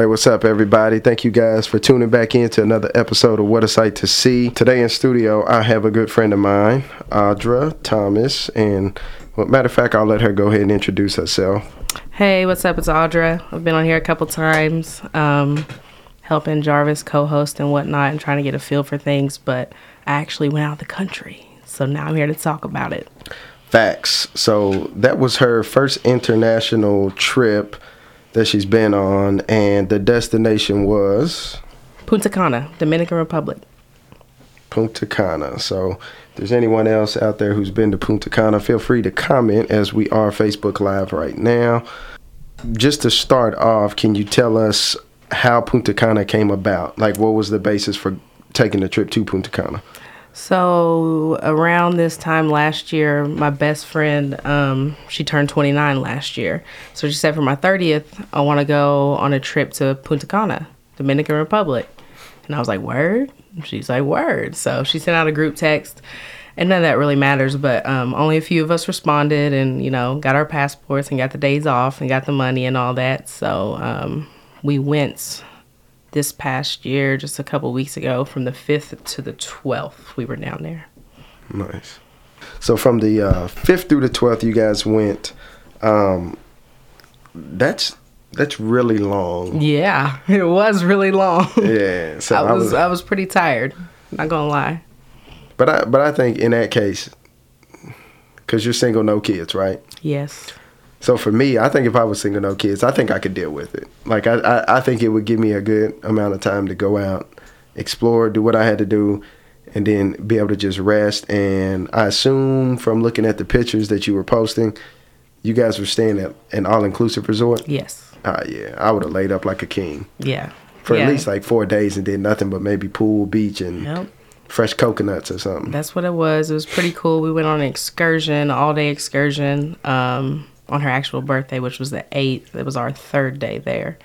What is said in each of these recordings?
Hey, what's up, everybody? Thank you guys for tuning back in to another episode of What a Sight to See. Today in studio, I have a good friend of mine, Audra Thomas, and well, matter of fact, I'll let her go ahead and introduce herself. Hey, what's up? It's Audra. I've been on here a couple times, um, helping Jarvis co-host and whatnot, and trying to get a feel for things. But I actually went out of the country, so now I'm here to talk about it. Facts. So that was her first international trip that she's been on, and the destination was Punta Cana, Dominican Republic. Punta Cana. So, if there's anyone else out there who's been to Punta Cana, feel free to comment as we are Facebook Live right now. Just to start off, can you tell us how Punta Cana came about? Like, what was the basis for taking the trip to Punta Cana? So around this time last year, my best friend, um, she turned 29 last year. So she said for my 30th, I want to go on a trip to Punta Cana, Dominican Republic. And I was like, word? She's like, word. So she sent out a group text. And none of that really matters, but um, only a few of us responded and, you know, got our passports and got the days off and got the money and all that. So um, we went this past year, just a couple weeks ago, from the 5th to the 12th, we were down there. Nice. So from the uh, 5th through the 12th, you guys went. Um, that's that's really long. Yeah, it was really long. Yeah. So I was I was pretty tired. Not gonna lie. But I but I think in that case, because you're single, no kids, right? Yes. So for me, I think if I was single, no kids, I think I could deal with it. Like I, I, I think it would give me a good amount of time to go out, explore, do what I had to do, and then be able to just rest. And I assume from looking at the pictures that you were posting, you guys were staying at an all-inclusive resort. Yes. Ah, yeah, I would have laid up like a king Yeah. for yeah. at least like four days and did nothing but maybe pool, beach, and Yep. fresh coconuts or something. That's what it was. It was pretty cool. We went on an excursion, all day excursion, um, on her actual birthday, which was the eighth. It was our third day there.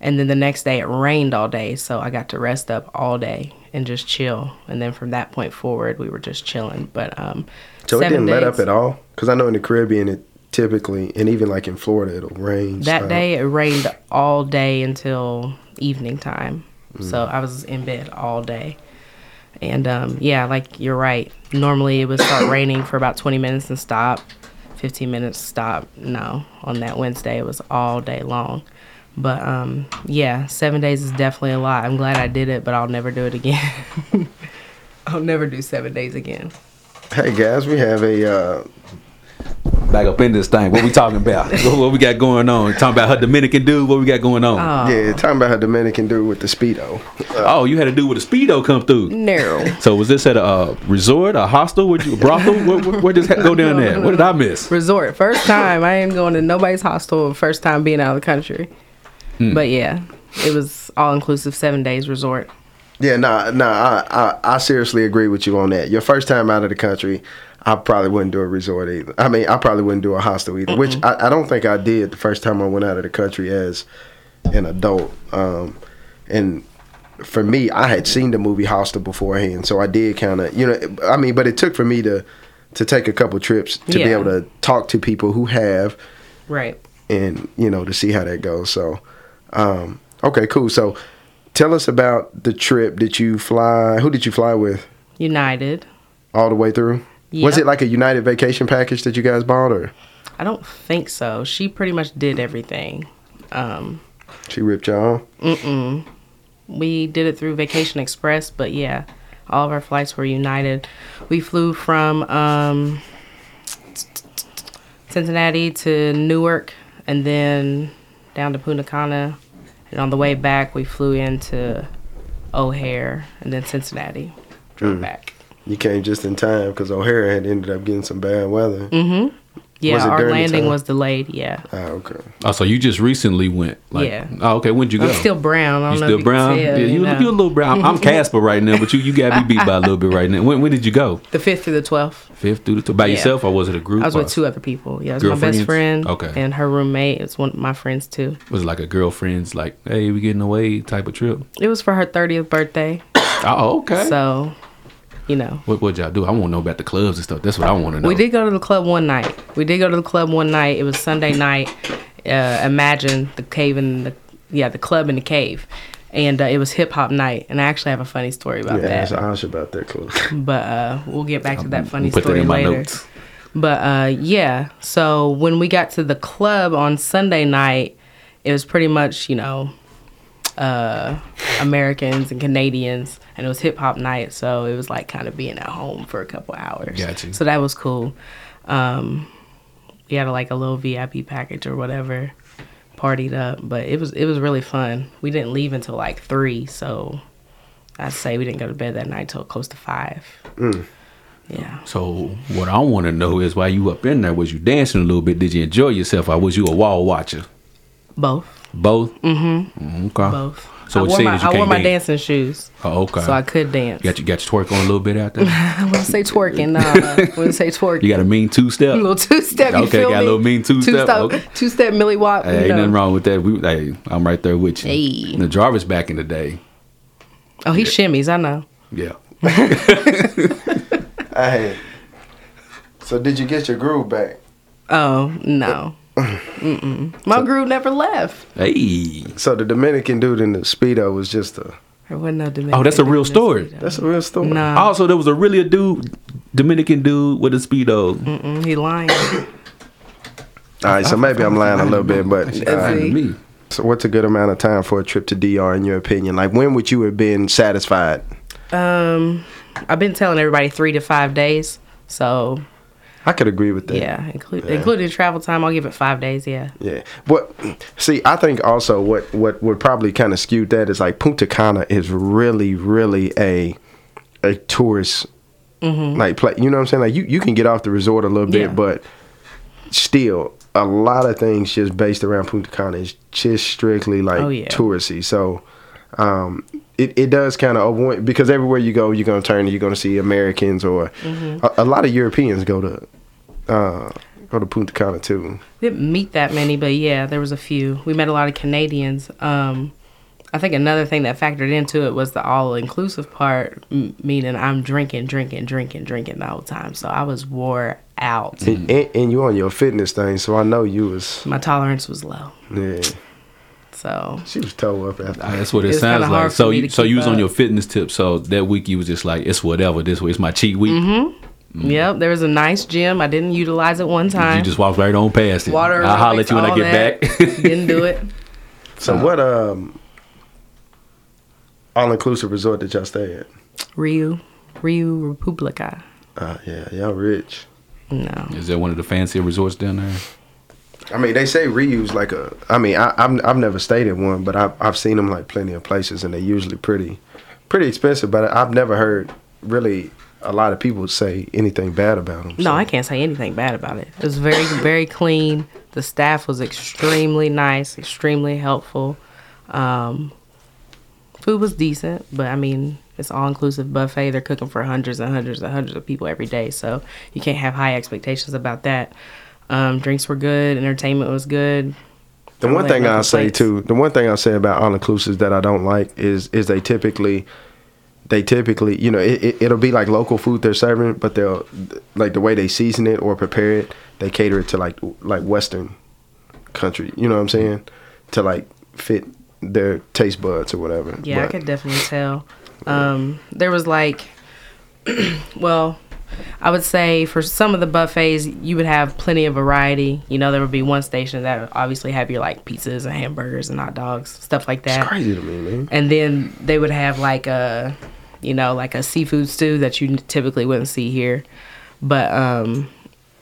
And then the next day it rained all day, so I got to rest up all day and just chill. And then from that point forward, we were just chilling. But um, So it didn't let up at all. Because I know in the Caribbean, it typically, and even like in Florida, it'll rain. That day it rained all day until evening time. So I was in bed all day. And um, yeah, like you're right. Normally it would start raining for about 20 minutes and stop. 15 minutes stop. No, on that Wednesday it was all day long. But um, yeah, seven days is definitely a lot. I'm glad I did it, but I'll never do it again. I'll never do seven days again. Hey guys, we have a uh, Back up in this thing. What we talking about? what, what we got going on? Talking about her Dominican dude. What we got going on? Oh, yeah, talking about her Dominican dude with the speedo. oh, you had a dude with a speedo come through. No. So was this at a uh, resort, a hostel, where you, a brothel? where, where, where did go down there? What did I miss? resort. First time. I ain't going to nobody's hostel. First time being out of the country. Hmm. But yeah, it was all inclusive seven days resort. Yeah, nah, nah. I, I I seriously agree with you on that. Your first time out of the country, I probably wouldn't do a resort either. I mean, I probably wouldn't do a hostel either. Which I, I don't think I did the first time I went out of the country as an adult. Um, and for me, I had seen the movie Hostel beforehand, so I did kind of, you know, I mean, but it took for me to to take a couple trips to be able to talk to people who have Right. and you know to see how that goes. So, um, okay, cool. So, tell us about the trip. Did you fly? Who did you fly with United. all the way through? Was it like a United vacation package that you guys bought, or I don't think so. She pretty much did everything. Um, she ripped y'all? mm-mm. We did it through Vacation Express, but yeah, all of our flights were United. We flew from um, Cincinnati to Newark and then down to Punta Cana. And on the way back, we flew into O'Hare and then Cincinnati. Drove back. You came just in time because O'Hare had ended up getting some bad weather. Mm-hmm. Yeah, our landing time? was delayed. Yeah. Ah, okay. Oh, so you just recently went? Like, Yeah. Oh, okay. When'd you go? I'm still brown. I you still you brown? Tell, yeah, you, you are know. a little brown. I'm Casper right now, but you you got me beat by a little bit right now. When when did you go? The fifth through the twelfth. Fifth through the twelfth. by Yeah. yourself or was it a group? I was or with two other people. Yeah, it was my best friend. Okay. And her roommate. It's one of my friends too. Was it like a girlfriend's like, hey, we getting away type of trip? It was for her thirtieth birthday. Oh, okay. So, you know. what would y'all do? I want to know about the clubs and stuff. That's what I want to know. We did go to the club one night. We did go to the club one night. It was Sunday night. Uh, Imagine the cave in the yeah, the club in the cave, and uh, it was hip hop night. And I actually have a funny story about that. Yeah, that. that's Ash about that club. but uh, we'll get back to that funny We'll put that story in my later. notes. But uh, yeah, so when we got to the club on Sunday night, it was pretty much you know uh, Americans and Canadians, and it was hip hop night, so it was like kind of being at home for a couple hours. Gotcha. So that was cool. Um, we had like a little VIP package or whatever, partied up, but it was it was really fun. We didn't leave until like three, so I'd say we didn't go to bed that night till close to five. Yeah. So what I want to know is why you up in there? Was you dancing a little bit? Did you enjoy yourself, or was you a wall watcher? Both. Both. Mm-hmm. Okay. Both. So I it wore said my, that you I wore can't my dance. dancing shoes, Oh, okay. so I could dance. got you got your twerk on a little bit out there. I wouldn't say twerking. Nah, I wouldn't say twerking. you got a mean two step. a little two step. You Okay, feel got a little mean two-step, okay. Two step Millie Wop. Hey, ain't know. nothing wrong with that. We, hey, I'm right there with you. Hey. The Jarvis back in the day. Oh, he shimmies. I know. Yeah. hey. So did you get your groove back? Oh no. Mm-mm. My groove never left. Hey. So the Dominican dude in the speedo was just a. There wasn't no Dominican. Oh, that's a real story. this That's a real story. Nah. Also, there was a really a dude, Dominican dude with a speedo. Mm-mm, he lying. All right, so maybe I'm lying a little bit, but uh, to me. so what's a good amount of time for a trip to DR in your opinion? Like when would you have been satisfied? Um, I've been telling everybody three to five days. So I could agree with that. yeah, include, including travel time, I'll give it five days. Yeah. Yeah. What? See, I think also what what would probably kind of skew that is like Punta Cana is really really a a tourist like play. You know what I'm saying? Like you you can get off the resort a little bit, Yeah. but still a lot of things just based around Punta Cana is just strictly like Oh, yeah. touristy. So. Um, it, it does kind of avoid because everywhere you go, you're gonna turn you're gonna see Americans or Mm-hmm. a, a lot of Europeans go to uh, go to Punta Cana too. Didn't meet that many, but yeah, there was a few. We met a lot of Canadians. Um, I think another thing that factored into it was the all inclusive part, m- meaning I'm drinking, drinking, drinking, drinking the whole time. So I was wore out. And, and, and you on your fitness thing, so I know you was My tolerance was low. yeah. So She was toe up after. That's what it It's sounds like. So you so you was on your fitness tip. So that week you was just like, it's whatever. This week it's my cheat week. Mm-hmm. Yep, there was a nice gym. I didn't utilize it one time. You just walked right on past it. Water I'll holler at you when I get that. back. didn't do it. So what um all inclusive resort did y'all stay at? Riu, Riu Republica. Uh yeah, y'all rich. No, Is that one of the fancier resorts down there? I mean, they say Riu's like a. I mean, I, I've I've never stayed at one, but I've I've seen them like plenty of places, and they're usually pretty, pretty expensive. But I've never heard really a lot of people say anything bad about them. no, I can't say anything bad about it. It was very, very clean. The staff was extremely nice, extremely helpful. Um, food was decent, but I mean, it's all inclusive buffet. They're cooking for hundreds and hundreds and hundreds of people every day, so you can't have high expectations about that. Um, drinks were good, entertainment was good. The one thing I'll say complaints. too, the one thing I'll say about all inclusives that I don't like is is they typically they typically, you know, it, it, it'll be like local food they're serving, but they'll like the way they season it or prepare it, they cater it to like like Western country. You know what I'm saying? To like fit their taste buds or whatever. Yeah, I could definitely tell. Um, there was like, well, I would say for some of the buffets, you would have plenty of variety. You know, there would be one station that would obviously have your like pizzas and hamburgers and hot dogs, stuff like that. It's crazy to me, man. And then they would have like a, you know, like a seafood stew that you typically wouldn't see here. But um,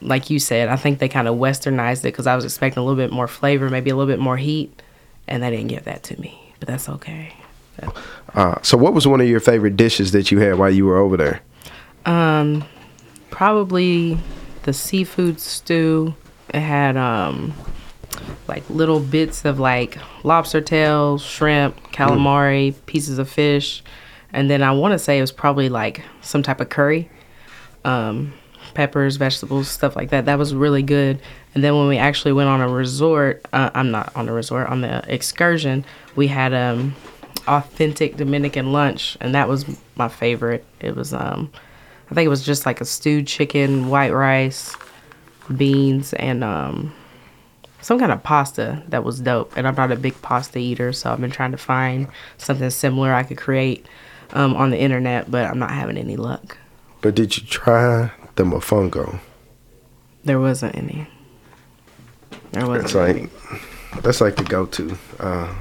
like you said, I think they kind of westernized it because I was expecting a little bit more flavor, maybe a little bit more heat, and they didn't give that to me. But that's okay. Uh, so, what was one of your favorite dishes that you had while you were over there? Um, probably the seafood stew. It had um, like little bits of like lobster tails, shrimp, calamari, pieces of fish, and then I want to say it was probably like some type of curry, um, peppers, vegetables, stuff like that. That was really good. And then when we actually went on a resort, uh, I'm not on a resort, on the excursion, we had um authentic Dominican lunch, and that was my favorite. It was um, I think it was just like a stewed chicken, white rice, beans, and um, some kind of pasta that was dope. And I'm not a big pasta eater, so I've been trying to find something similar I could create um, on the internet, but I'm not having any luck. But did you try the mofongo? There wasn't any. There wasn't. It's like that's like the go-to. Uh,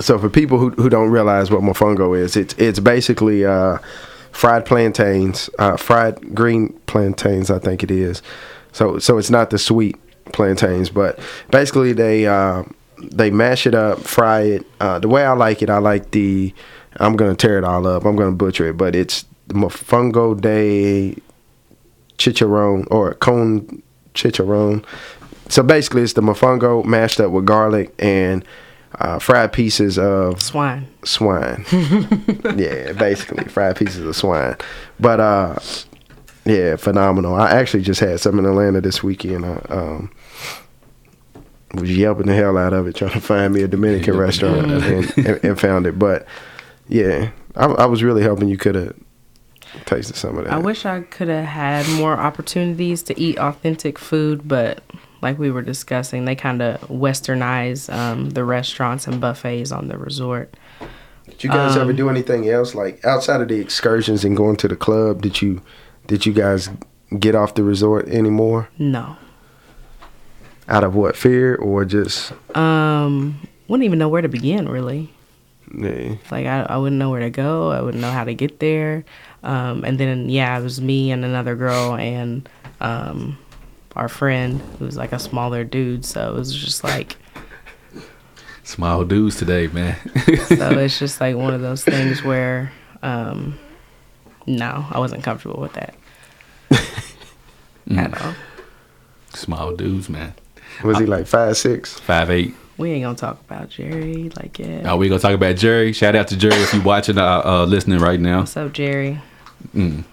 so for people who who don't realize what mofongo is, it's it's basically uh, fried plantains, uh, fried green plantains, I think it is. So so it's not the sweet plantains, but basically they uh, they mash it up, fry it. Uh, the way I like it, I like the. I'm gonna tear it all up. I'm gonna butcher it, but it's mofongo de chicharron or con chicharron. So basically, it's the mofongo mashed up with garlic and uh, fried pieces of swine. Swine. yeah, basically fried pieces of swine. But uh, yeah, phenomenal. I actually just had some in Atlanta this weekend. I um, was yelping the hell out of it trying to find me a Dominican restaurant and, and, and, found it. But yeah, I, I was really hoping you could have tasted some of that. I wish I could have had more opportunities to eat authentic food, but like we were discussing, they kind of westernize um, the restaurants and buffets on the resort. Did you guys um, ever do anything else like outside of the excursions and going to the club? Did you did you guys get off the resort anymore? No. Out of what fear or just? Um, wouldn't even know where to begin really. Yeah. Like I, I wouldn't know where to go. I wouldn't know how to get there. Um, and then yeah, it was me and another girl and um, our friend who was like a smaller dude. So it was just like small dudes today, man. so it's just like one of those things where um, no, I wasn't comfortable with that mm. at all. Small dudes, man. Was he like five six? Five eight. We ain't gonna talk about Jerry like yeah. Oh, we gonna talk about Jerry. Shout out to Jerry if you watching, uh, uh, listening right now. What's up, Jerry? Mm.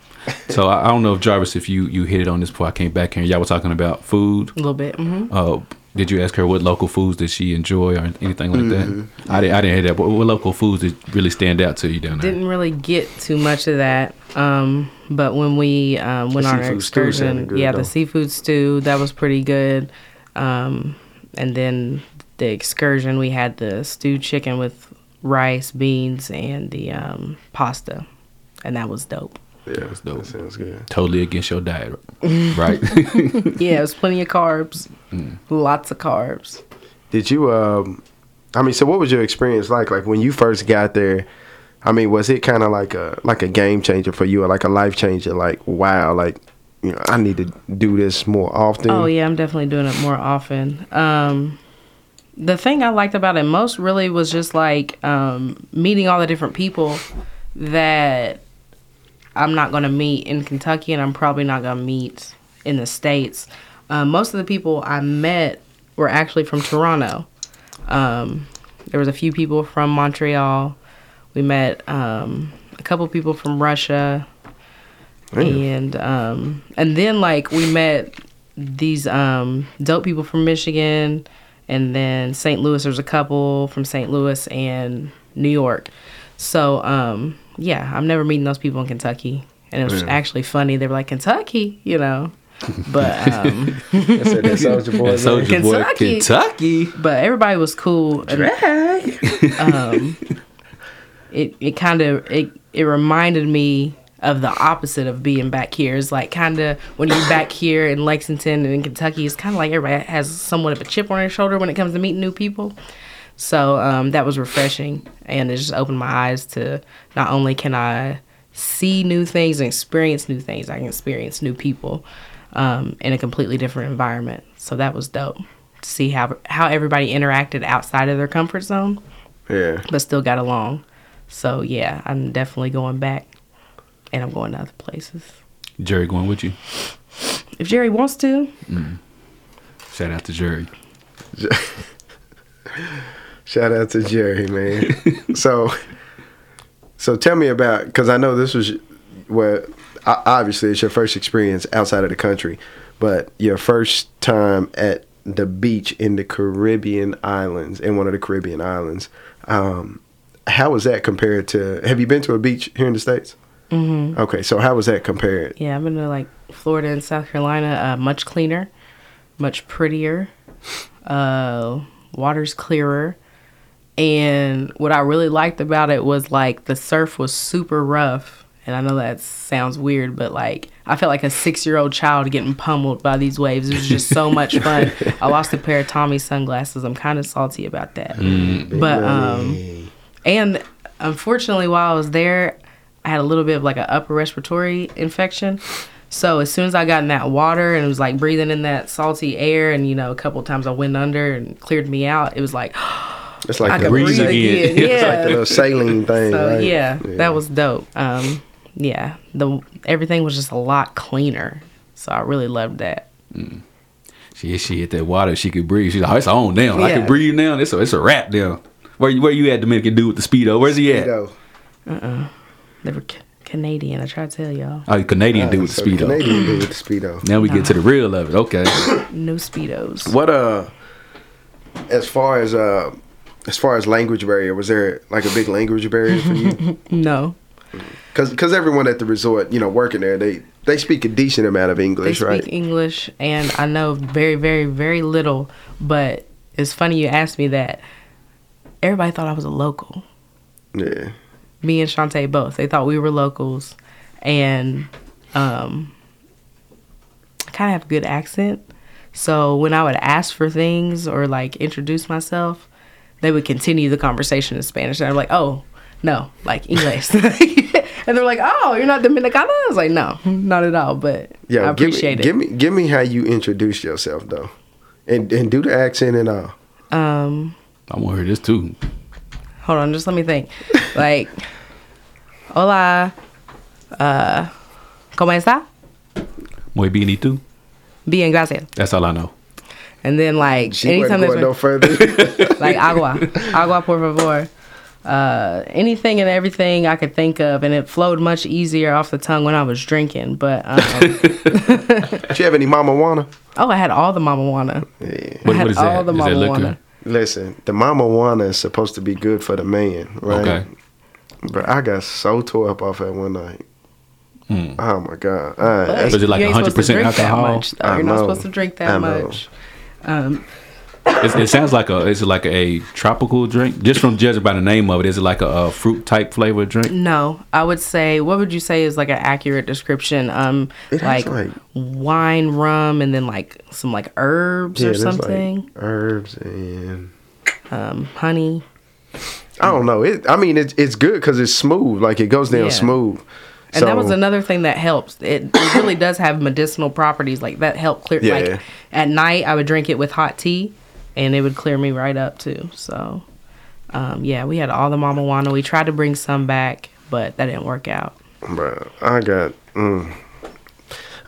So I, I, don't know if Jarvis, if you you hit it on this before I came back here. Y'all were talking about food. A little bit. Mm-hmm. Uh, did you ask her what local foods did she enjoy or anything like mm-hmm. that? I didn't. I didn't hear that. But what local foods did really stand out to you down there? Didn't really get too much of that. Um, but when we um, went on our excursion, yeah, though. the seafood stew that was pretty good. Um, and then the excursion, we had the stewed chicken with rice, beans, and the um, pasta, and that was dope. Yeah, that's dope. That sounds good. Totally against your diet, right? yeah, it was plenty of carbs, mm. lots of carbs. Did you? Um, I mean, so what was your experience like? Like when you first got there? I mean, was it kind of like a like a game changer for you, or like a life changer? Like, wow, like you know, I need to do this more often. Oh yeah, I'm definitely doing it more often. Um, the thing I liked about it most really was just like um, meeting all the different people that I'm not going to meet in Kentucky and I'm probably not going to meet in the States. Um, most of the people I met were actually from Toronto. Um, there was a few people from Montreal. We met um, a couple people from Russia, and um, and then like we met these um, dope people from Michigan, and then St. Louis. There's a couple from St. Louis and New York. So um, yeah, I'm never meeting those people in Kentucky, and it was yeah. actually funny. They were like Kentucky, you know. But um, that Soldier Boy, Soldier Kentucky. Boy, Kentucky. But everybody was cool. Drag. um, it it kind of it it reminded me of the opposite of being back here. It's like kind of when you're back here in Lexington and in Kentucky, it's kind of like everybody has somewhat of a chip on their shoulder when it comes to meeting new people. So um, that was refreshing, and it just opened my eyes to not only can I see new things and experience new things, I can experience new people um, in a completely different environment. So that was dope to see how how everybody interacted outside of their comfort zone. Yeah. But still got along. So yeah, I'm definitely going back, and I'm going to other places. Jerry going with you? If Jerry wants to. Mm. Shout out to Jerry. Shout out to Jerry, man. so, so tell me about because I know this was where obviously it's your first experience outside of the country, but your first time at the beach in the Caribbean islands, in one of the Caribbean islands. Um, how was that compared to? Have you been to a beach here in the states? Mm-hmm. Okay, so how was that compared? Yeah, I've been to like Florida and South Carolina. Uh, much cleaner, much prettier. Uh, water's clearer. And what I really liked about it was like the surf was super rough. And I know that sounds weird, but like I felt like a six year old child getting pummeled by these waves. It was just so much fun. I lost a pair of Tommy sunglasses. I'm kind of salty about that. But um, and unfortunately, while I was there, I had a little bit of like an upper respiratory infection. So as soon as I got in that water and it was like breathing in that salty air, and you know, a couple of times I went under and cleared me out, it was like It's like I the, breathe breathe again. again. it's like Yeah. the little sailing thing, so right? yeah, that was dope. Um, yeah, the everything was just a lot cleaner. So I really loved that. She she hit that water. She could breathe. She's like, oh, it's on now. I can breathe now. It's a it's a wrap now. Where where you at, Dominican dude with the speedo? Where's he at? Speedo. They were ca- Canadian. I tried to tell y'all, Oh, Canadian dude with the So speedo. Canadian dude with the speedo. Now we get to the real of it. Okay. no speedos. What uh, as far as uh, as far as language barrier, was there like a big language barrier for you? No, Because because everyone at the resort, you know, working there, they they speak a decent amount of they English, speak right? English, and I know very, very, very little. But it's funny you asked me that. Everybody thought I was a local. Yeah. Me and Shantae both. They thought we were locals, and um, I kind of have a good accent. So when I would ask for things or like introduce myself, they would continue the conversation in Spanish, and I'm like, "Oh, no, like English." and they're like, "Oh, you're not Dominicana?" I was like, "No, not at all." But Yeah. I appreciate give me, it. Give me give me how you introduce yourself though, and and do the accent and all. um, I want to hear this too. hold on, just let me think. Like, hola, uh, ¿cómo está? Muy bien y tú. Bien, gracias. That's all I know. And then like She anytime wasn't there's no further. like agua, agua por favor. Uh, anything and everything I could think of, and it flowed much easier off the tongue when I was drinking. But um, Do you have any Mama Juana? oh, I had all the mama juana. Yeah. What, I had what is all that? the Is mama liquor? wanna. Listen, the Mama Juana is supposed to be good for the man, right? Okay. But I got so tore up off that one night. Hmm. Oh my god! I, But that's- Was it like you ain't supposed to 100% drink that alcohol? much, though. You're not supposed to drink that much. Um, It's, it sounds like a. Is it like a, tropical drink? Just from judging by the name of it, is it like a, a fruit type flavored drink? no, I would say what would you say is like an accurate description? Um, like, like- wine, rum, and then like some like herbs yeah, or there's, like, something. herbs and um, honey. I don't know. It. I mean, it's it's good because it's smooth. Like it goes down Yeah. smooth. And that was another thing that helps. It, it really does have medicinal properties. Like that help clear. Yeah. Like at night, I would drink it with hot tea, and it would clear me right up too. So, um, yeah, we had all the mama juana. We tried to bring some back, but that didn't work out. Bro, I got. Mm,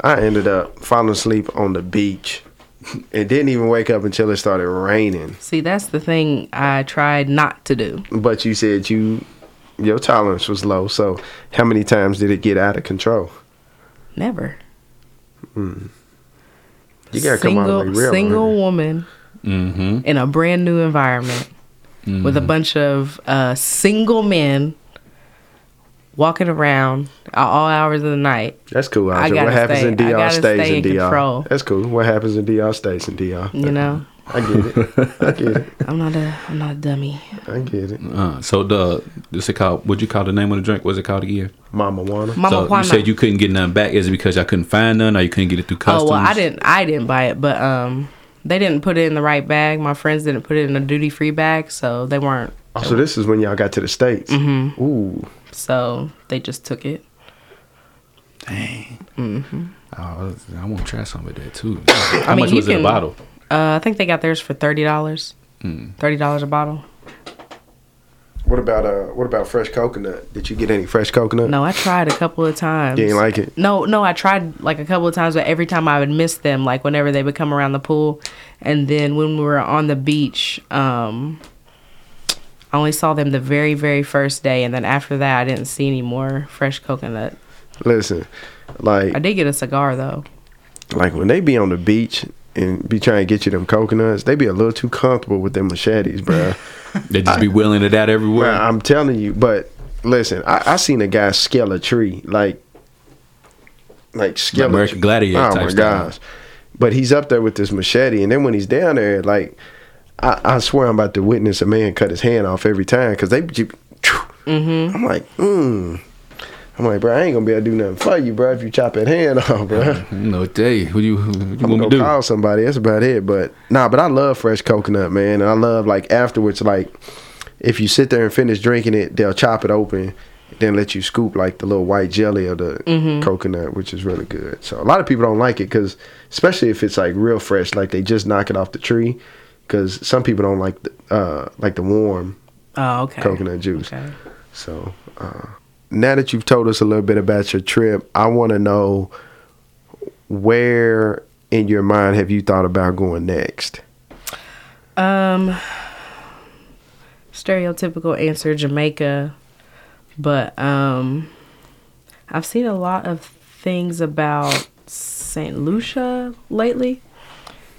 I ended up falling asleep on the beach. It didn't even wake up until it started raining. See, that's the thing I tried not to do. But you said you your tolerance was low. So how many times did it get out of control? Never. You gotta come out single, real. Single man. woman Mm-hmm. in a brand new environment with a bunch of uh, single men walking around all hours of the night. That's cool. I Aja. What happens stay- in I DR stays stay in in DR. control. That's cool. What happens in DR stays in DR. You know, I get it. I get it. I'm not a I'm not a dummy. I get it. Uh, so the this it called? What'd you call the name of the drink? What's it called again? Mama Juana. Mama so Juana. you said you couldn't get none back. Is it because I couldn't find none, or you couldn't get it through customs? oh customs? well, I didn't I didn't buy it, but um, they didn't put it in the right bag. My friends didn't put it in a duty free bag, so they weren't. Oh, so this is when y'all got to the states. Mm-hmm. Ooh. So they just took it. Dang. Oh, I want to try some of that too. I How mean, much you was it a bottle? Uh, I think they got theirs for thirty dollars. Thirty dollars a bottle. What about uh? What about fresh coconut? Did you get any fresh coconut? No, I tried a couple of times. You ain't like it. No, no, I tried like a couple of times, but every time I would miss them, like whenever they would come around the pool. And then when we were on the beach, um, I only saw them the very, very first day. And then after that, I didn't see any more fresh coconut. Listen, like I did get a cigar though. like when they be on the beach and be trying to get you them coconuts, they be a little too comfortable with them machetes, bro. They just be willing it out everywhere. Bruh, I'm telling you. But listen, I, I seen a guy scale a tree, like like scale a American tree. Gladiator Oh type my style. gosh. but he's up there with this machete, and then when he's down there, like I, I swear I'm about to witness a man cut his hand off every time because they. Mm-hmm. I'm like, mm. I'm like, bro, I ain't gonna be able to do nothing for you, bro, if you chop that hand off, bro. No, day. What do you, what you I'm want gonna me do? call somebody. That's about it. But nah, but I love fresh coconut, man. And I love like afterwards, like if you sit there and finish drinking it, they'll chop it open, then let you scoop like the little white jelly of the coconut, which is really good. So a lot of people don't like it because, especially if it's like real fresh, like they just knock it off the tree. Because some people don't like the uh, like the warm Oh, okay. coconut juice. Okay. So uh, now that you've told us a little bit about your trip, I want to know where in your mind have you thought about going next? Um, stereotypical answer Jamaica, but um, I've seen a lot of things about Saint Lucia lately,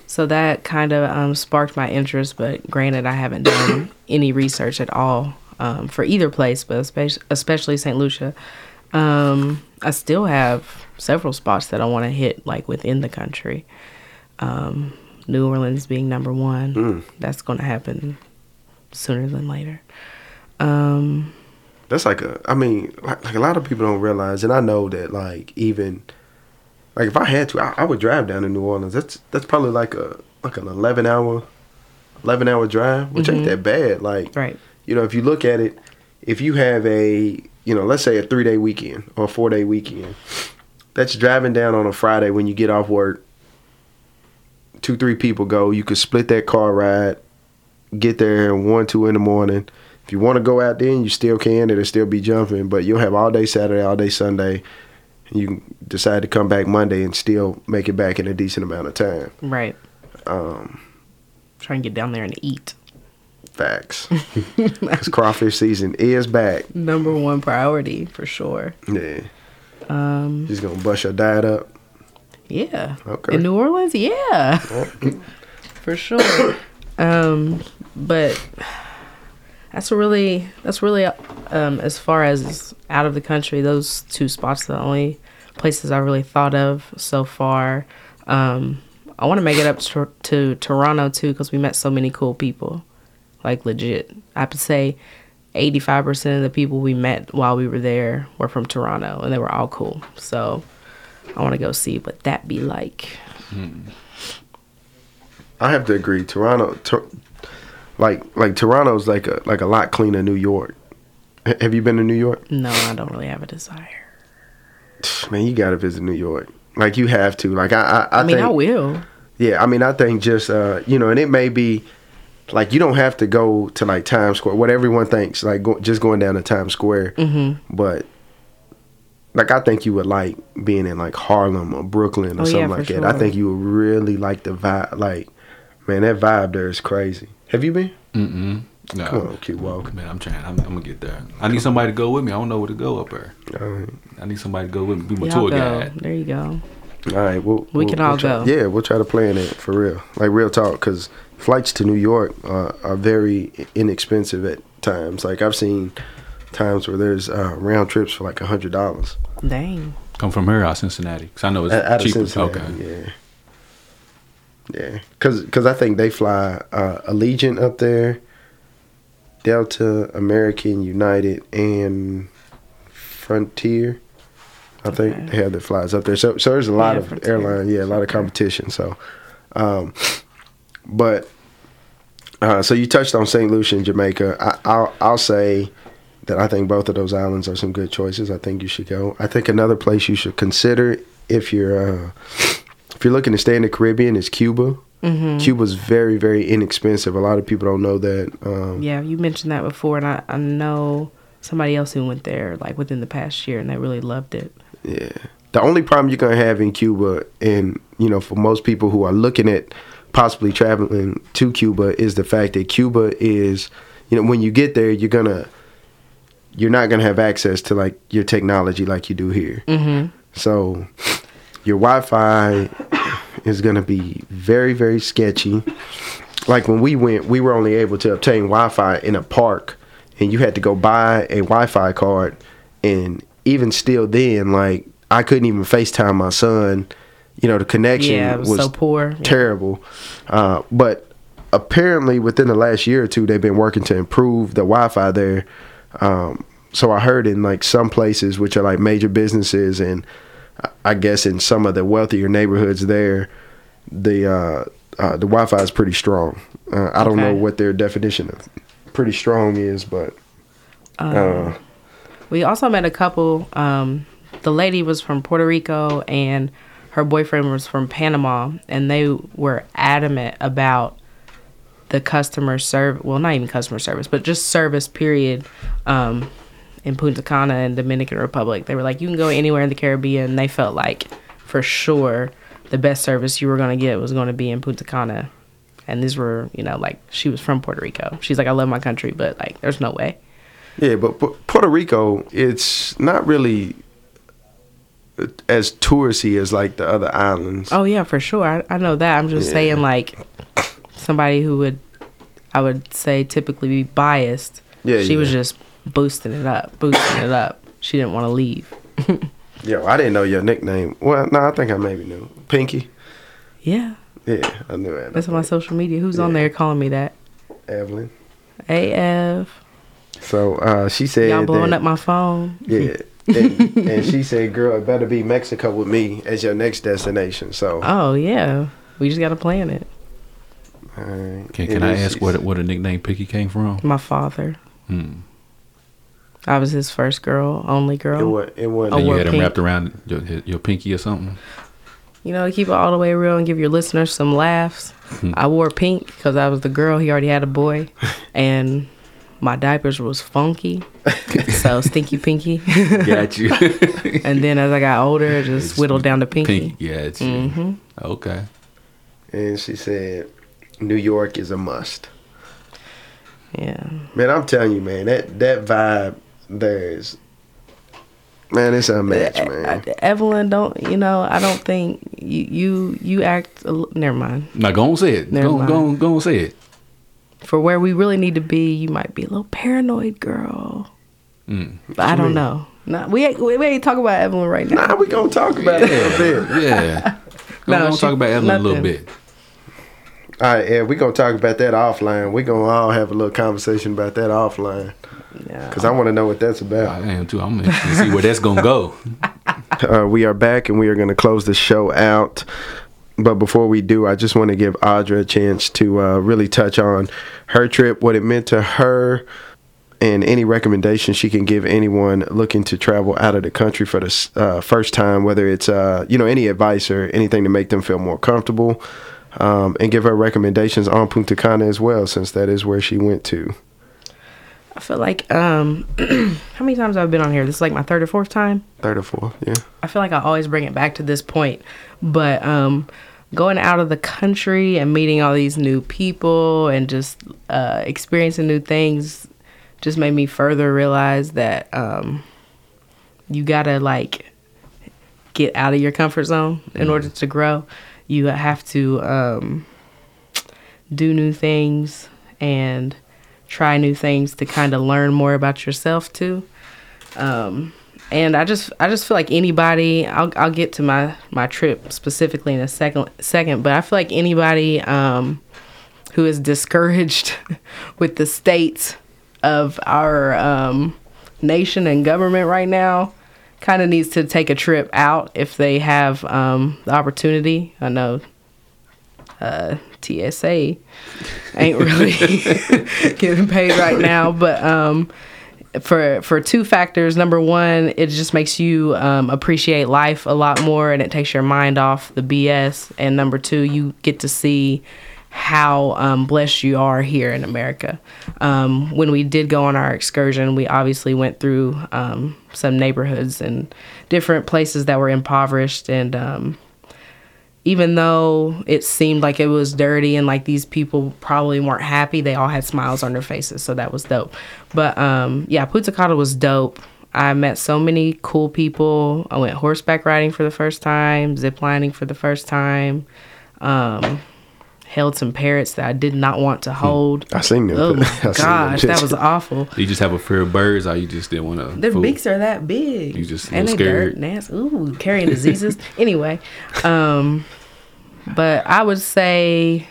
so that kind of um, sparked my interest. But granted, I haven't done any research at all um, for either place, but especially especially Saint Lucia. Um, I still have several spots that I want to hit, like within the country. Um, New Orleans being number one. That's going to happen sooner than later. Um, That's like a, I mean, like, like a lot of people don't realize, and I know that like even, like if I had to, I, I would drive down to New Orleans. That's that's probably like a like an eleven hour, eleven hour drive, which ain't mm-hmm. that bad. Like right. you know, if you look at it, if you have a, you know, let's say a three day weekend or a four day weekend, that's driving down on a Friday when you get off work. Two, three people go. You could split that car ride, get there one, two in the morning. If you want to go out then, you still can. It'll still be jumping, but you'll have all day Saturday, all day Sunday. You can decide to come back Monday and still make it back in a decent amount of time. Right. Um, Try and get down there and eat. facts. Because crawfish season is back. Number one priority for sure. Yeah. Um, Just gonna bust your diet up. yeah. Okay. In New Orleans, yeah. for sure. Um, but that's really that's really um as far as out of the country, those two spots are the only places I really thought of so far. Um, I want to make it up to, to Toronto too because we met so many cool people, like legit. I to say, eighty five percent of the people we met while we were there were from Toronto, and they were all cool. So I want to go see what that be like. I have to agree. Toronto, Tor- like like Toronto's like a like a lot cleaner. New York. H- Have you been to New York? No, I don't really have a desire. Man, you gotta visit New York. Like you have to. Like I, I, I, I, mean, think, I will. Yeah, I mean, I think just uh, you know, and it may be like you don't have to go to like Times Square. What everyone thinks, like go, just going down to Times Square. Mm-hmm. But like, I think you would like being in like Harlem or Brooklyn or Oh, something for like that. I think you would really like the vibe. Like, man, that vibe there is crazy. Have you been? Mm-mm. No. Come on, keep walking. Man, I'm trying. I'm, I'm gonna get there. I need somebody to go with me. I don't know where to go up there. All right, I need somebody to go with me. Be my Y'all tour go. guide. There you go. all right. We'll, We we'll- can all we'll try- go. Yeah, we'll try to plan it for real, like real talk. Because flights to New York uh, are very inexpensive at times. Like I've seen times where there's uh, round trips for like a hundred dollars. Dang. Come from here out Cincinnati, cause I know it's out out of cheaper. Okay. Yeah. Yeah, cause, cause I think they fly uh, Allegiant up there, Delta, American, United, and Frontier. I think Okay. they have their flies up there. So, so there's a lot Yeah, of airline, yeah, a lot of competition. So, um, but uh, so you touched on St. Lucia and Jamaica. I, I'll I'll say that I think both of those islands are some good choices. I think you should go. I think another place you should consider if you're uh, if you're looking to stay in the Caribbean it's Cuba. Mm-hmm. Cuba's very very inexpensive. A lot of people don't know that. Um, Yeah, you mentioned that before, and I, I know somebody else who went there like within the past year, and they really loved it. Yeah. The only problem you're gonna have in Cuba, and you know, for most people who are looking at possibly traveling to Cuba, is the fact that Cuba is, you know, when you get there, you're gonna, you're not gonna have access to like your technology like you do here. Mm-hmm. So, your Wi-Fi is gonna be very very sketchy. Like when we went, we were only able to obtain Wi-Fi in a park, and you had to go buy a Wi-Fi card. And even still, then, like I couldn't even FaceTime my son you know, the connection Yeah, it was so poor. Yeah. terrible. Uh, but apparently, within the last year or two, they've been working to improve the Wi-Fi there. Um, so I heard in like some places, which are like major businesses, and I guess in some of the wealthier neighborhoods there, the uh, uh, the Wi-Fi is pretty strong. Uh, I don't know what their definition of pretty strong is, but uh, We also met a couple. Um, the lady was from Puerto Rico and her boyfriend was from Panama, and they were adamant about the customer service. Well, not even customer service, but just service. Period. Um, in Punta Cana and Dominican Republic, they were like, you can go anywhere in the Caribbean. They felt like, for sure, the best service you were gonna get was gonna be in Punta Cana. And these were, you know, like she was from Puerto Rico. She's like, I love my country, but like, there's no way. yeah. But Pu- Puerto Rico, it's not really as touristy as like the other islands. Oh yeah, for sure. I, I know that. I'm just Yeah. saying like somebody who would I would say typically be biased. Yeah, She was just boosting it up, boosting it up. She didn't want to leave. Yo, I didn't know your nickname. Well, no, I think I maybe knew. Pinky. Yeah. Yeah, I knew that. That's on my social media. Who's on there calling me that? Evelyn. AF. So uh, she said Y'all blowing that, up my phone. Yeah. and, and she said, "Girl, it better be Mexico with me as your next destination." So, Oh yeah. We just gotta plan it. uh, Can, it can I ask where the, where the nickname Pinky came from? My father. Hmm. I was his first girl, only It girl. was. It wasn't. Oh, And you wore had him wrapped around your, your pinky or something? You know, to keep it all the way real and give your listeners some laughs. Hmm. I wore pink because I was the girl. He already had a boy, and my diapers was funky, so stinky pinky. Got you. and then as I got older, it just whittled down to pinky. Pinky. Yeah, it's you. Mm-hmm. Okay. and she said, "New York is a must." Yeah, Man, I'm telling you, man, that that vibe there is, man, it's a match, man. Evelyn, don't you know? I don't think you you you act. Never mind. Now go on say it. Never Go, on, mind. go, on, go on say it. For where we really need to be, you might be a little paranoid, girl. Mm. But I don't know. No, we ain't, we we ain't talking about Evelyn right now. Nah, we gonna talk about it a bit. Yeah. Go No, on, she- talk about Evelyn a little bit. All right, yeah, we gonna talk about that offline. We gonna all have a little conversation about that offline Yeah. Because I want to know what that's about. I am too. I'm gonna see where that's gonna go. Uh, we are back and we are going to close the show out. But before we do, I just want to give Audra a chance to uh, really touch on her trip, what it meant to her, and any recommendations she can give anyone looking to travel out of the country for the uh, first time, whether it's uh, you know any advice or anything to make them feel more comfortable, um, and give her recommendations on Punta Cana as well, since that is where she went to. I feel like um, how many times I've been on here? This is like my third or fourth time. Third or fourth, yeah. I feel like I always bring it back to this point, but um, going out of the country and meeting all these new people and just uh, experiencing new things just made me further realize that um, you gotta like get out of your comfort zone in order to grow. You have to um, do new things and try new things to kind of learn more about yourself too. Um, and I just I just feel like anybody I'll I'll get to my my trip specifically in a second second, but I feel like anybody um, who is discouraged with the state of our um, nation and government right now kind of needs to take a trip out if they have um, the opportunity. I know uh, TSA ain't really getting paid right now, but um, for for two factors. Number one, it just makes you um, appreciate life a lot more, and it takes your mind off the BS. And number two, you get to see how um, blessed you are here in America. Um, when we did go on our excursion, we obviously went through um, some neighborhoods and different places that were impoverished and. Even though it seemed like it was dirty and like these people probably weren't happy, they all had smiles on their faces, so that was dope. But um, yeah, Punta was dope. I met so many cool people. I went horseback riding for the first time, ziplining for the first time. Um, held some parrots that I did not want to hold. I seen them. Oh I my seen them gosh, that was awful. You just have a fear of birds, or you just didn't want to. Their beaks are that big. You just and little they dirt, scared. nasty. Ooh, carrying diseases. anyway, um, but I would say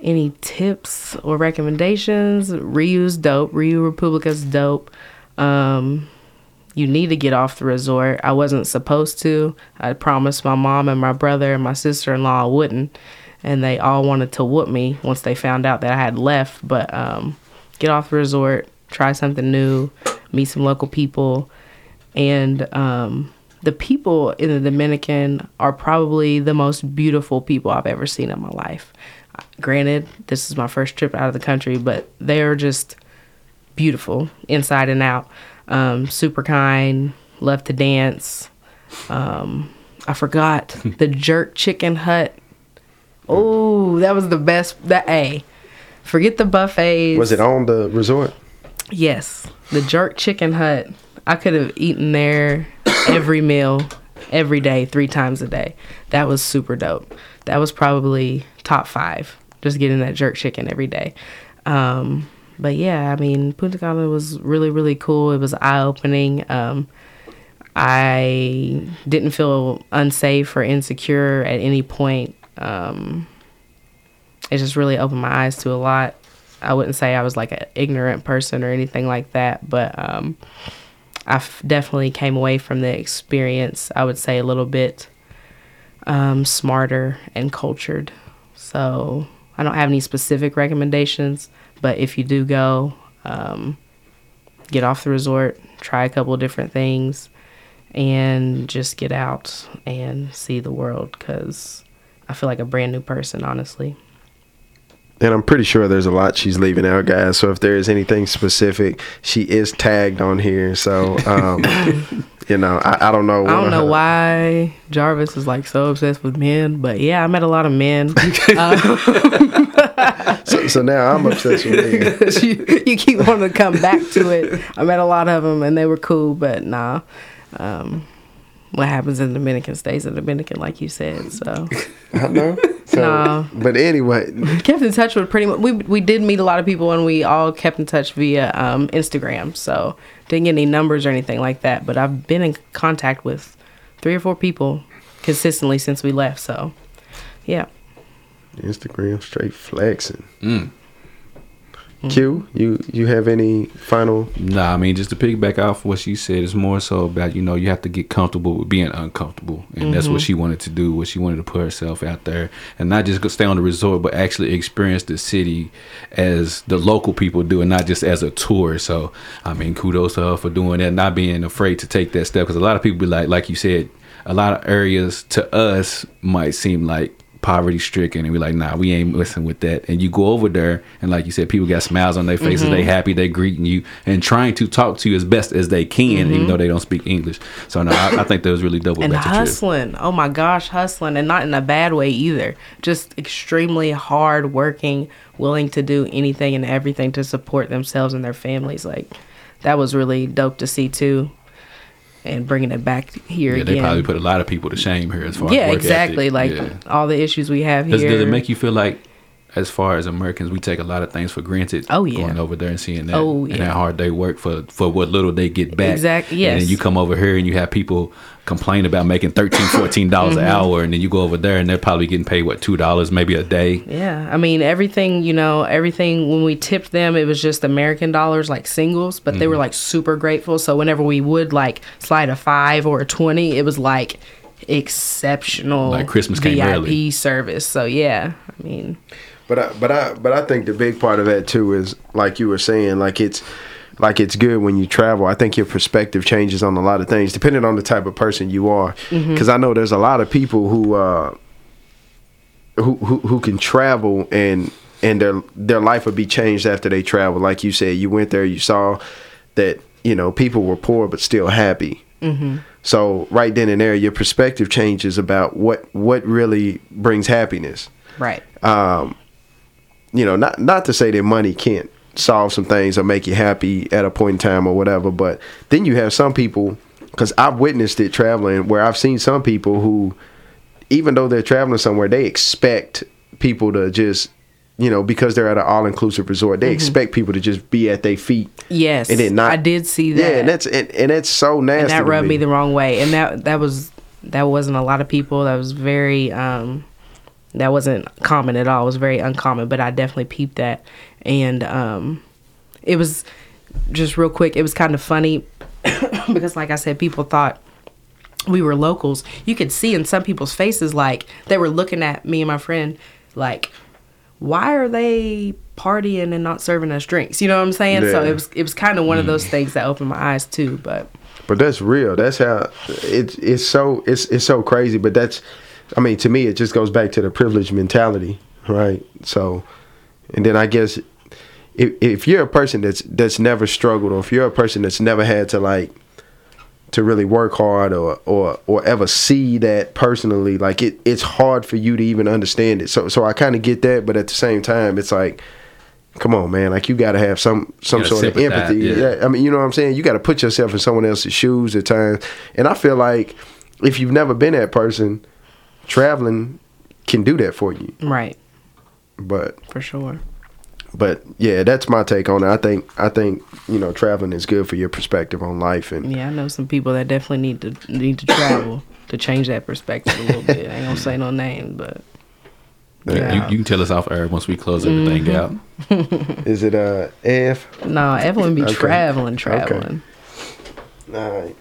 any tips or recommendations? Riu's dope. Riu Republica's dope. Um, you need to get off the resort. I wasn't supposed to. I promised my mom and my brother and my sister in law I wouldn't. And they all wanted to whoop me once they found out that I had left. But um, get off the resort, try something new, meet some local people. And um, the people in the Dominican are probably the most beautiful people I've ever seen in my life. Granted, this is my first trip out of the country, but they're just beautiful inside and out. Um, super kind, love to dance. Um, I forgot the jerk chicken hut. Oh, that was the best. That a forget the buffets. Was it on the resort? Yes, the jerk chicken hut. I could have eaten there every meal, every day, three times a day. That was super dope. That was probably top five. Just getting that jerk chicken every day. Um, but yeah, I mean, Punta Cana was really, really cool. It was eye opening. Um, I didn't feel unsafe or insecure at any point. Um, it just really opened my eyes to a lot. I wouldn't say I was like an ignorant person or anything like that, but um, I f- definitely came away from the experience, I would say, a little bit um, smarter and cultured. So I don't have any specific recommendations, but if you do go, um, get off the resort, try a couple different things, and just get out and see the world because I feel like a brand new person, honestly. And I'm pretty sure there's a lot she's leaving out, guys. So if there is anything specific, she is tagged on here. So, um, you know, I, I don't know. I don't know her- why Jarvis is like so obsessed with men, but yeah, I met a lot of men. Uh, So, so now I'm obsessed with men. you, you keep wanting to come back to it. I met a lot of them and they were cool, but nah. Um, what happens in the Dominican stays in Dominican, like you said. So I know. So, No. But anyway, kept in touch with pretty much. We we did meet a lot of people and we all kept in touch via um, Instagram. So didn't get any numbers or anything like that. But I've been in contact with three or four people consistently since we left. So yeah. Instagram straight flexing. Mm. Q, you you have any final? Nah, I mean, just to piggyback off what she said, it's more so about, you know, you have to get comfortable with being uncomfortable. And that's what mm-hmm. she wanted to do, what she wanted to put herself out there. And not just stay on the resort, but actually experience the city as the local people do and not just as a tour. So, I mean, kudos to her for doing that, not being afraid to take that step. Because a lot of people be like, like you said, a lot of areas to us might seem like poverty stricken and we like nah we ain't messing with that. And you go over there and like you said people got smiles on their faces. They mm-hmm. happy they greeting you and trying to talk to you as best as they can even mm-hmm. though they don't speak english. So no i, I think that was really double and your trip hustling. Oh my gosh, hustling, and not in a bad way either. Just extremely hard working, willing to do anything and everything to support themselves and their families. Like that was really dope to see too, and bringing it back here yeah they probably put a lot of people to shame here as far yeah, as exactly. ethic. Like Yeah. all the issues we have does, here. does it make you feel like as far as Americans, we take a lot of things for granted. Oh, yeah. going over there and seeing that, Oh, and yeah. how hard they work for for what little they get back. Exact- And yes. then you come over here and you have people complain about making 13 14 dollars Mm-hmm. an hour, and then you go over there and they're probably getting paid what two dollars maybe a day. Yeah, I mean everything. You know, everything. When we tipped them, it was just American dollars, like singles. But they were Mm-hmm. like super grateful. So whenever we would like slide a five or a twenty, it was like exceptional, Like Christmas came VIP early. service. So yeah, I mean, But I, but I but I think the big part of that too is like you were saying, like it's like it's good when you travel. I think your perspective changes on a lot of things depending on the type of person you are. Because I know there's a lot of people who uh who, who who can travel and and their their life would be changed after they travel. Like you said, you went there, you saw that you know people were poor but still happy. So right then and there, your perspective changes about what what really brings happiness right. Um, you know, not not to say that money can't solve some things or make you happy at a point in time or whatever, but then you have some people because I've witnessed it traveling where I've seen some people who, even though they're traveling somewhere, they expect people to just you know because they're at an all inclusive resort, they expect people to just be at their feet. Yes, and then not. I did see that. Yeah, and that's and, and that's so nasty. and that rubbed me the wrong way and that that was that wasn't a lot of people that was very um that wasn't common at all. It was very uncommon but i definitely peeped that. And um it was just real quick it was kind of funny because like i said people thought we were locals. You could see in some people's faces like they were looking at me and my friend like why are they partying and not serving us drinks? You know what i'm saying? So it was it was kind of one of those things that opened my eyes too but But that's real. That's how it's it's so it's it's so crazy. But that's, I mean, to me, it just goes back to the privilege mentality, right? So, and then I guess if if you're a person that's that's never struggled, or if you're a person that's never had to like to really work hard or or or ever see that personally, like it it's hard for you to even understand it. So so I kind of get that, but at the same time, it's like. Come on, man! Like you got to have some some sort of empathy. yeah. yeah, I mean, you know what I'm saying? You got to put yourself in someone else's shoes at times. And I feel like if you've never been that person, traveling can do that for you. right But for sure but yeah, that's my take on it. I think I think, you know, traveling is good for your perspective on life and Yeah, I know some people that definitely need to need to travel to change that perspective a little bit. I ain't gonna say no names, but You- yeah. You, you can tell us off air once we close everything Mm-hmm. out. is it uh F? no, Evelyn be Okay. traveling, traveling. All right.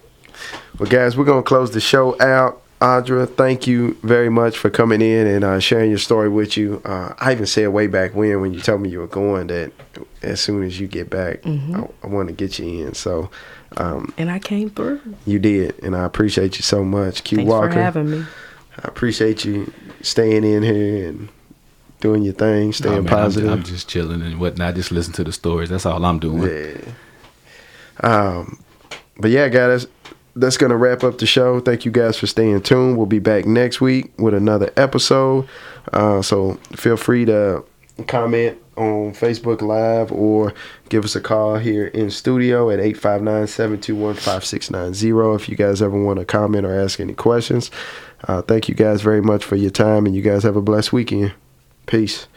Well, guys, we're gonna close the show out. Audra, thank you very much for coming in and uh, sharing your story with you. Uh, I even said way back when, when you told me you were going, that as soon as you get back, I, I want to get you in. So um, And I came through. you did, and I appreciate you so much. Q Thanks Walker, for having me. I appreciate you staying in here and doing your thing, staying Nah, man, I'm- positive. I'm, just chilling and whatnot, just listen to the stories. That's all I'm doing. Yeah. Um, but yeah, guys, that's gonna wrap up the show. Thank you guys for staying tuned. We'll be back next week with another episode. Uh, so feel free to comment on Facebook Live or give us a call here in studio at 859-721-5690 if you guys ever want to comment or ask any questions. Uh, thank you guys very much for your time and you guys have a blessed weekend. Peace.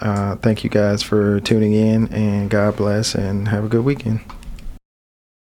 Uh, thank you guys for tuning in, and God bless, and have a good weekend.